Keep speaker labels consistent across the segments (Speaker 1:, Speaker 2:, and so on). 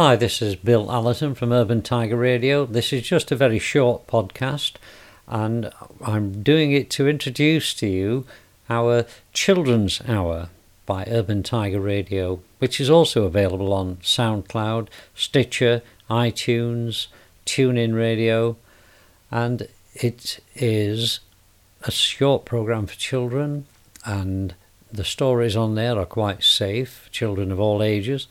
Speaker 1: Hi, this is Bill Allerton from Urban Tiger Radio. This is just a very short podcast, and I'm doing it to introduce to you our Children's Hour by Urban Tiger Radio, which is also available on SoundCloud, Stitcher, iTunes, TuneIn Radio, and it is a short program for children, and the stories on there are quite safe, children of all ages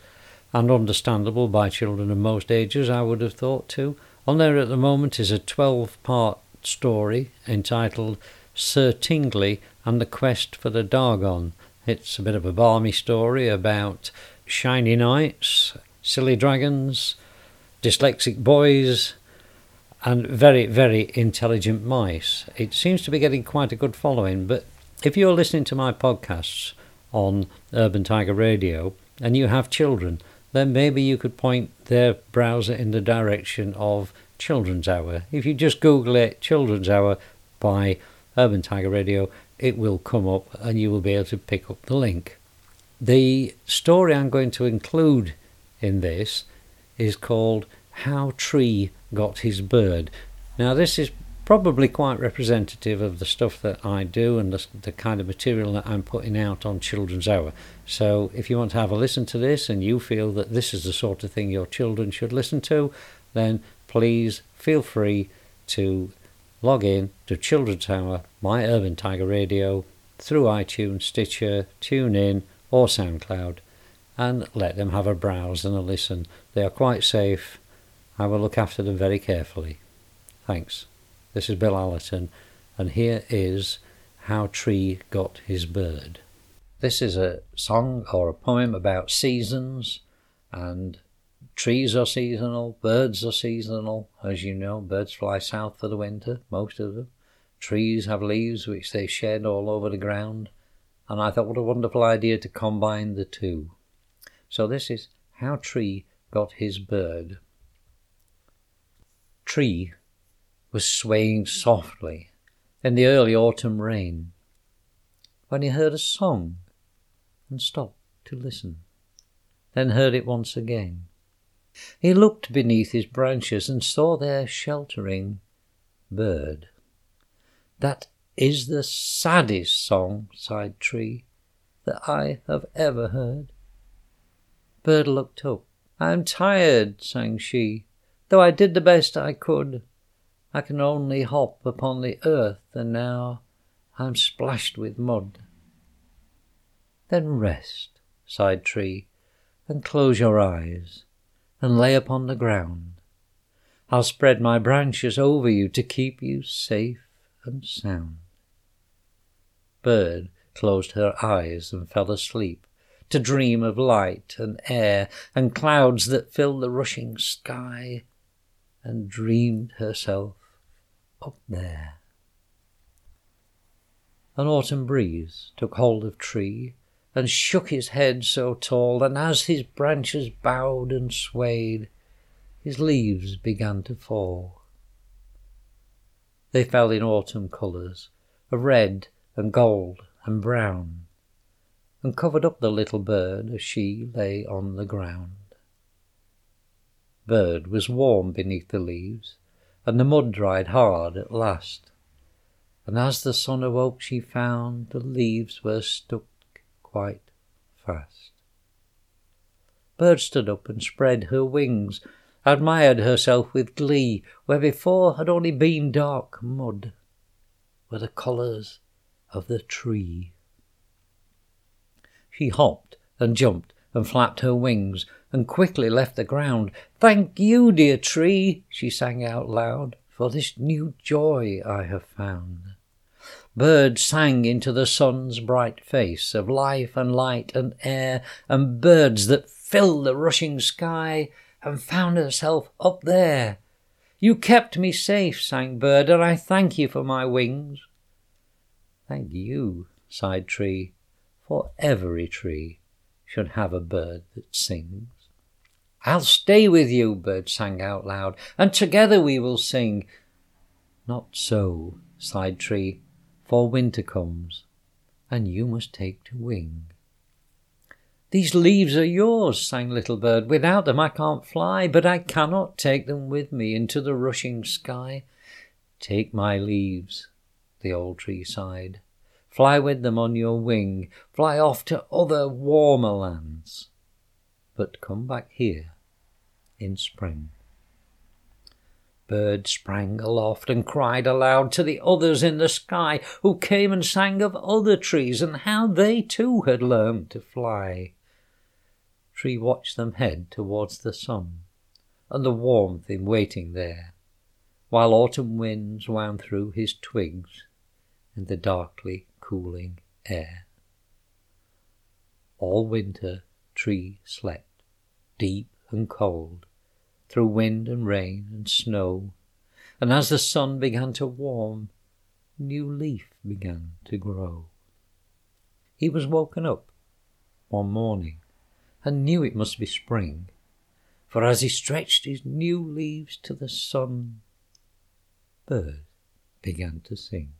Speaker 1: and understandable by children of most ages, I would have thought too. On there at the moment is a 12 part story entitled Sir Tingley and the Quest for the Dargon. It's a bit of a barmy story about shiny knights, silly dragons, dyslexic boys, and very, very intelligent mice. It seems to be getting quite a good following, but if you're listening to my podcasts on Urban Tiger Radio and you have children, then maybe you could point their browser in the direction of Children's Hour. If you just Google it, Children's Hour by Urban Tiger Radio, it will come up and you will be able to pick up the link. The story I'm going to include in this is called How Tree Got His Bird. Now, this is probably quite representative of the stuff that I do and the, the, kind of material that I'm putting out on Children's Hour. So, if you want to have a listen to this and you feel that this is the sort of thing your children should listen to, then please feel free to log in to Children's Hour, My Urban Tiger Radio, through iTunes, Stitcher, TuneIn, or SoundCloud, and let them have a browse and a listen. They are quite safe. I will look after them very carefully. Thanks. This is Bill Allerton, and here is How Tree Got His Bird. This is a song or a poem about seasons, and trees are seasonal, birds are seasonal. As you know, birds fly south for the winter, most of them. Trees have leaves which they shed all over the ground, and I thought what a wonderful idea to combine the two. So this is How Tree Got His Bird. Tree was swaying softly in the early autumn rain when he heard a song and stopped to listen, then heard it once again. He looked beneath his branches and saw their sheltering bird. That is the saddest song, sighed Tree, that I have ever heard. Bird looked up. I am tired, sang she, though I did the best I could. I can only hop upon the earth, and now I'm splashed with mud. Then rest, sighed Tree, and close your eyes, and lay upon the ground. I'll spread my branches over you to keep you safe and sound. Bird closed her eyes and fell asleep to dream of light and air and clouds that filled the rushing sky, and dreamed herself up there. An autumn breeze took hold of tree and shook his head so tall, and as his branches bowed and swayed, his leaves began to fall. They fell in autumn colours of red and gold and brown, and covered up the little bird as she lay on the ground. Bird was warm beneath the leaves, and the mud dried hard at last. And as the sun awoke, she found the leaves were stuck quite fast. Bird stood up and spread her wings, admired herself with glee, where before had only been dark mud, were the colours of the tree. She hopped and jumped and flapped her wings and quickly left the ground. Thank you, dear tree, she sang out loud, for this new joy I have found. Birds sang into the sun's bright face of life and light and air, and birds that filled the rushing sky, and found herself up there. You kept me safe, sang Bird, and I thank you for my wings. Thank you, sighed Tree, for every tree should have a bird that sings. I'll stay with you, Bird sang out loud, and together we will sing. Not so, sighed Tree, for winter comes, and you must take to wing. These leaves are yours, sang Little Bird. Without them I can't fly, but I cannot take them with me into the rushing sky. Take my leaves, the old tree sighed. Fly with them on your wing, fly off to other warmer lands. But come back here in spring. Bird sprang aloft and cried aloud to the others in the sky, who came and sang of other trees and how they too had learned to fly. Tree watched them head towards the sun and the warmth in waiting there, while autumn winds wound through his twigs in the darkly cooling air. All winter Tree slept, deep and cold, through wind and rain and snow, and as the sun began to warm, new leaf began to grow. He was woken up one morning and knew it must be spring, for as he stretched his new leaves to the sun, birds began to sing.